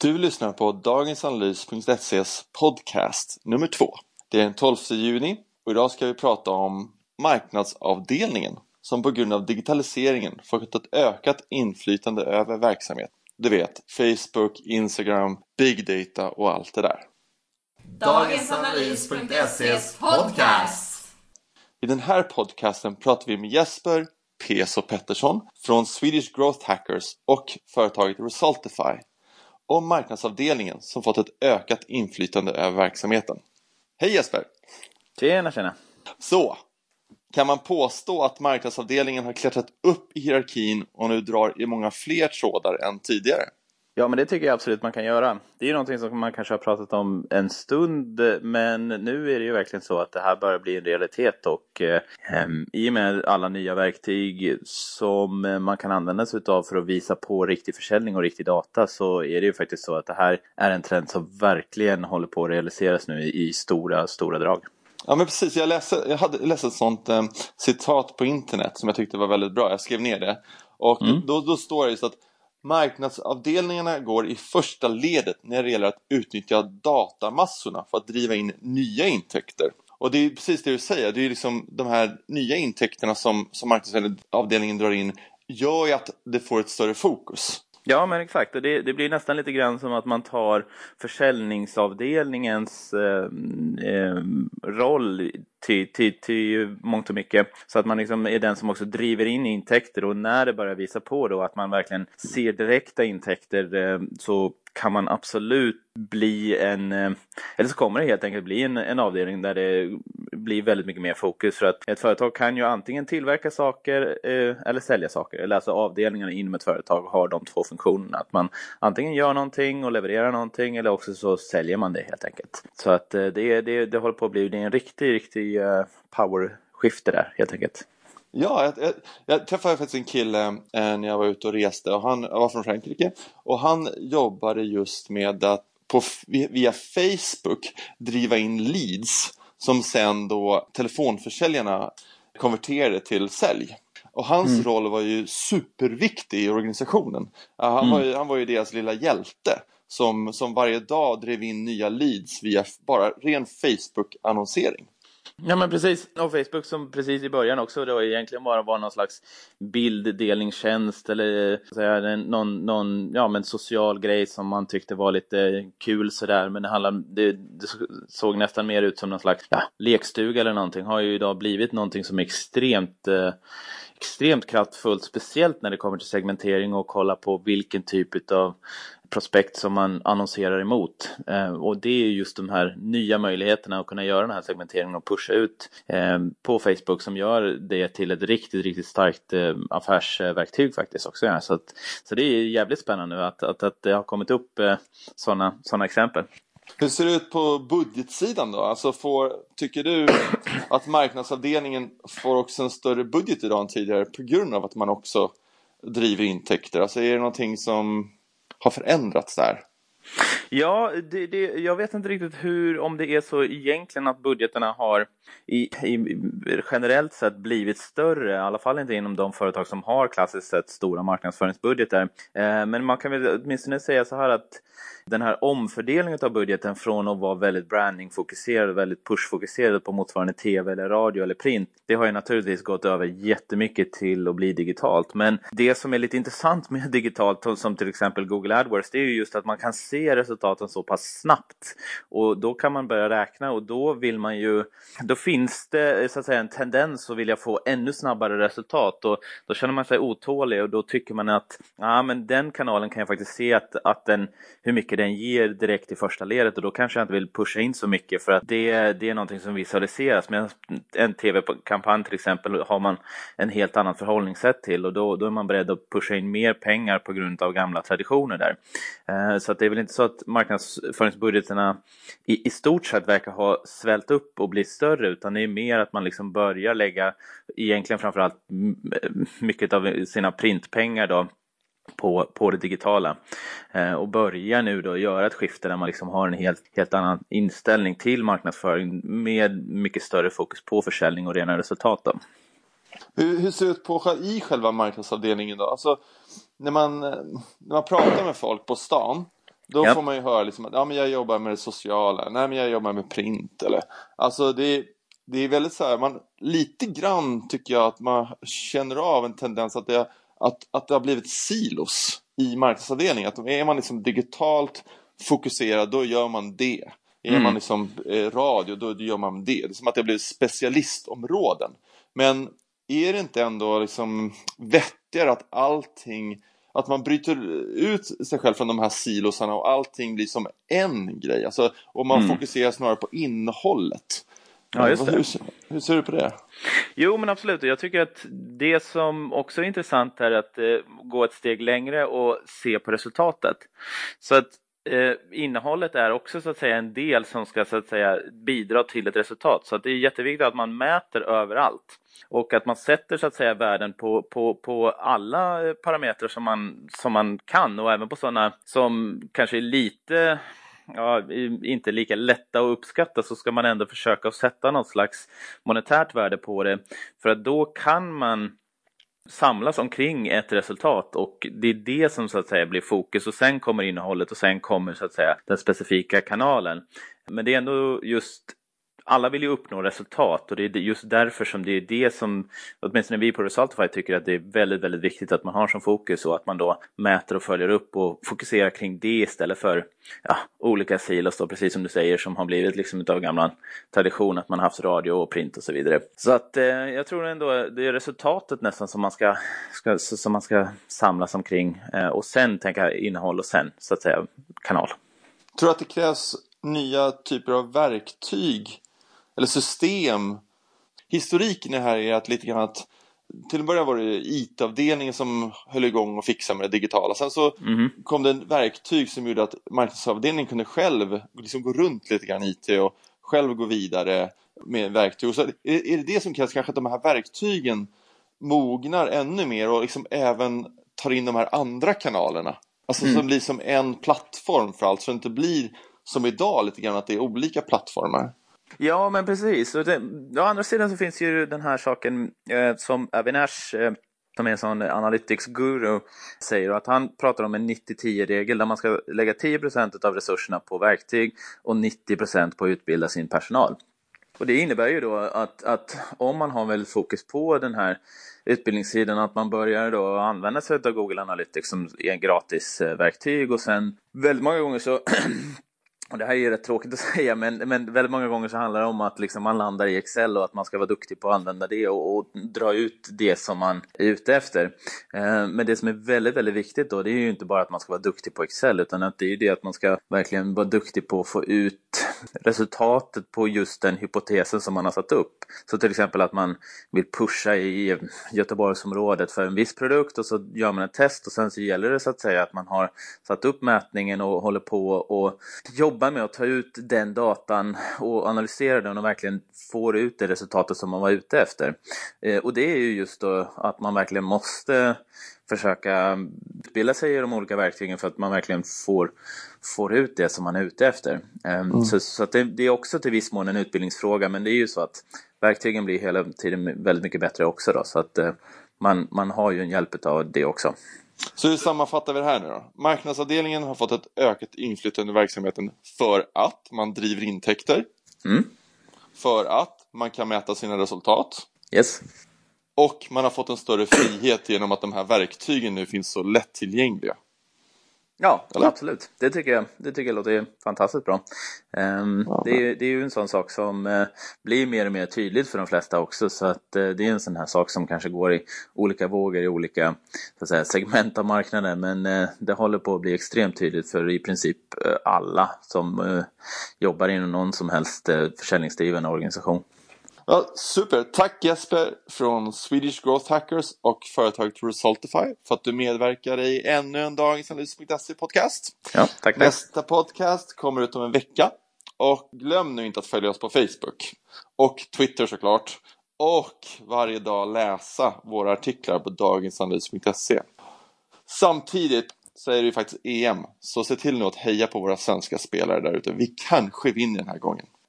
Du lyssnar på Dagens Analys.ses podcast nummer två. Det är den 12 juni och idag ska vi prata om marknadsavdelningen som på grund av digitaliseringen fått ett ökat inflytande över verksamhet. Du vet, Facebook, Instagram, Big Data och allt det där. Dagensanalys.ses podcast. I den här podcasten pratar vi med Jesper Peso Pettersson från Swedish Growth Hackers och företaget Resultify om marknadsavdelningen som fått ett ökat inflytande över verksamheten. Hej Jesper! Tjena, tjena! Så, kan man påstå att marknadsavdelningen har klättrat upp i hierarkin och nu drar i många fler trådar än tidigare? Ja, men det tycker jag absolut man kan göra. Det är ju någonting som man kanske har pratat om en stund, men nu är det ju verkligen så att det här börjar bli en realitet och eh, i och med alla nya verktyg som man kan använda sig av för att visa på riktig försäljning och riktig data så är det ju faktiskt så att det här är en trend som verkligen håller på att realiseras nu i, i stora, stora drag. Ja men precis, jag läste, jag hade läst ett sånt eh, citat på internet som jag tyckte var väldigt bra. Jag skrev ner det. Och mm. då, då står det just att marknadsavdelningarna går i första ledet när det gäller att utnyttja datamassorna för att driva in nya intäkter. Och det är precis det du säger, det är liksom de här nya intäkterna som, som marknadsavdelningen drar in gör ju att det får ett större fokus. Ja, men exakt. Och det, det, blir nästan lite grann som att man tar försäljningsavdelningens eh, eh, roll till, till, till mångt och mycket. Så att man liksom är den som också driver in intäkter och när det börjar visa på då att man verkligen ser direkta intäkter eh, så kan man absolut bli en, eh, eller så kommer det helt enkelt bli en, en avdelning där det blir väldigt mycket mer fokus för att ett företag kan ju antingen tillverka saker eh, eller sälja saker. Eller alltså avdelningarna inom ett företag har de två funktionerna. Att man antingen gör någonting och levererar någonting eller också så säljer man det helt enkelt. Så att eh, det, det, det håller på att bli det är en riktig, riktig eh, powerskifte där helt enkelt. Ja, jag, jag, jag, träffade faktiskt en kille eh, när jag var ute och reste och han var från Frankrike och han jobbade just med att på, via Facebook driva in leads som sen då telefonförsäljarna konverterade till sälj. Och hans mm. roll var ju superviktig i organisationen. Han, mm. var ju, han var ju deras lilla hjälte som, som varje dag drev in nya leads via bara ren Facebook-annonsering. Ja men precis, och Facebook som precis i början också då egentligen bara var någon slags bilddelningstjänst eller säga, någon, någon ja, men social grej som man tyckte var lite kul sådär. Men det, handlade, det, det såg nästan mer ut som någon slags ja, lekstuga eller någonting. Har ju idag blivit någonting som är extremt eh, extremt kraftfullt, speciellt när det kommer till segmentering och kolla på vilken typ av prospekt som man annonserar emot. Eh, och det är just de här nya möjligheterna att kunna göra den här segmenteringen och pusha ut eh, på Facebook som gör det till ett riktigt, riktigt starkt eh, affärsverktyg faktiskt också. Ja. Så, att, så det är jävligt spännande att, att, att det har kommit upp eh, sådana såna exempel. Hur ser det ut på budgetsidan då? Alltså får, tycker du att marknadsavdelningen får också en större budget idag än tidigare på grund av att man också driver intäkter? Alltså är det någonting som har förändrats där? Ja, det, det, jag vet inte riktigt hur, om det är så egentligen att budgeterna har i, i, generellt sett blivit större, i alla fall inte inom de företag som har klassiskt sett stora marknadsföringsbudgetar. Eh, men man kan väl åtminstone säga så här att den här omfördelningen av budgeten från att vara väldigt brandingfokuserad, väldigt pushfokuserad på motsvarande tv eller radio eller print. Det har ju naturligtvis gått över jättemycket till att bli digitalt. Men det som är lite intressant med digitalt, som till exempel Google AdWords, det är ju just att man kan se resultaten så pass snabbt. Och då kan man börja räkna och då vill man ju, då finns det så att säga en tendens att vilja få ännu snabbare resultat och då känner man sig otålig och då tycker man att, ja men den kanalen kan jag faktiskt se att, att den, hur mycket den ger direkt i första ledet och då kanske jag inte vill pusha in så mycket för att det, det är någonting som visualiseras. Men en tv-kampanj till exempel har man en helt annat förhållningssätt till och då, då är man beredd att pusha in mer pengar på grund av gamla traditioner där. Eh, så att det är väl inte så att marknadsföringsbudgeterna i, i stort sett verkar ha svällt upp och blivit större utan det är mer att man liksom börjar lägga egentligen framförallt mycket av sina printpengar då på, på det digitala. Eh, och börjar nu då göra ett skifte där man liksom har en helt, helt annan inställning till marknadsföring med mycket större fokus på försäljning och rena resultat. Då. Hur, hur ser det ut på, i själva marknadsavdelningen då? Alltså, när, man, när man pratar med folk på stan då Ja. får man ju höra liksom att ja, men jag jobbar med det sociala, nej men jag jobbar med print eller Alltså det, det är väldigt så här, man, lite grann tycker jag att man känner av en tendens att det, att, att det har blivit silos i marknadsavdelningen. Att är man liksom digitalt fokuserad, då gör man det. Är Mm. man liksom eh, radio, då gör man det. Det är som att det har blivit specialistområden. Men är det inte ändå liksom vettigare att allting att man bryter ut sig själv från de här silosarna och allting blir som en grej. Alltså, och man Mm. fokuserar snarare på innehållet. Ja, just det. Hur, hur ser du på det? Jo, men absolut. Jag tycker att det som också är intressant är att eh, gå ett steg längre och se på resultatet. Så att eh, innehållet är också så att säga en del som ska så att säga bidra till ett resultat. Så att det är jätteviktigt att man mäter överallt och att man sätter så att säga värden på, på, på alla eh, parametrar som man, som man kan och även på sådana som kanske är lite ja, inte lika lätta att uppskatta så ska man ändå försöka att sätta något slags monetärt värde på det. För att då kan man samlas omkring ett resultat och det är det som så att säga blir fokus och sen kommer innehållet och sen kommer så att säga den specifika kanalen. Men det är ändå just alla vill ju uppnå resultat och det är just därför som det är det som åtminstone vi på Resultify tycker att det är väldigt, väldigt viktigt att man har som fokus och att man då mäter och följer upp och fokuserar kring det istället för ja, olika silos då, precis som du säger, som har blivit liksom utav gamla tradition att man haft radio och print och så vidare. Så att eh, jag tror ändå det är resultatet nästan som man ska, ska, som man ska samlas omkring eh, och sen tänka innehåll och sen så att säga kanal. Tror du att det krävs nya typer av verktyg eller system? Historiken i det här är att lite grann att till en början var det IT-avdelningen som höll igång och fixade med det digitala. Sen så Mhm. kom det en verktyg som gjorde att marknadsavdelningen kunde själv liksom gå runt lite grann IT och själv gå vidare med verktyg. Och så är, är det det som krävs, kanske att de här verktygen mognar ännu mer och liksom även tar in de här andra kanalerna. Alltså som blir som en plattform för allt, så det inte blir som idag lite grann att det är olika plattformar. Ja, men precis. Och det, å andra sidan så finns ju den här saken eh, som Avinash, eh, som är en sån analytics-guru, säger att han pratar om en 90-10-regel där man ska lägga 10% av resurserna på verktyg och 90% på att utbilda sin personal. Och det innebär ju då att, att om man har väldigt fokus på den här utbildningssidan, att man börjar då använda sig av Google Analytics som är en gratis eh, verktyg och sen väldigt många gånger så och det här är ju rätt tråkigt att säga, men, men väldigt många gånger så handlar det om att liksom man landar i Excel och att man ska vara duktig på att använda det och, och dra ut det som man är ute efter. Eh, men det som är väldigt, väldigt viktigt då, det är ju inte bara att man ska vara duktig på Excel, utan att det är ju det att man ska verkligen vara duktig på att få ut resultatet på just den hypotesen som man har satt upp. Så till exempel att man vill pusha i Göteborgsområdet för en viss produkt och så gör man ett test och sen så gäller det så att säga att man har satt upp mätningen och håller på och jobbar med att ta ut den datan och analysera den och verkligen får ut det resultatet som man var ute efter. Eh, och det är ju just då att man verkligen måste försöka utbilda sig i de olika verktygen för att man verkligen får, får ut det som man är ute efter. Mm. Så, så att det, det, är också till viss mån en utbildningsfråga men det är ju så att verktygen blir hela tiden väldigt mycket bättre också då så att man, man har ju en hjälp av det också. Så hur sammanfattar vi det här nu då? Marknadsavdelningen har fått ett ökat inflytande i verksamheten för att man driver intäkter. Mm. För att man kan mäta sina resultat. Yes. Och man har fått en större frihet genom att de här verktygen nu finns så lättillgängliga. Ja, Eller? absolut. Det tycker jag, det tycker jag låter fantastiskt bra. Um, ja, det, är, det är ju en sån sak som uh, blir mer och mer tydligt för de flesta också så att uh, det är en sån här sak som kanske går i olika vågor i olika så att säga, segment av marknaden men uh, det håller på att bli extremt tydligt för i princip alla som jobbar inom någon som helst försäljningsdriven organisation. Ja, super! Tack Jesper från Swedish Growth Hackers och företaget Resultify för att du medverkar i ännu en Dagens Analys.se podcast. Ja, tack, tack. Nästa podcast kommer ut om en vecka. Och glöm nu inte att följa oss på Facebook och Twitter såklart. Och varje dag läsa våra artiklar på dagensanalys.se. Samtidigt så är det ju faktiskt EM, så se till nu att heja på våra svenska spelare där ute. Vi kanske vinner den här gången.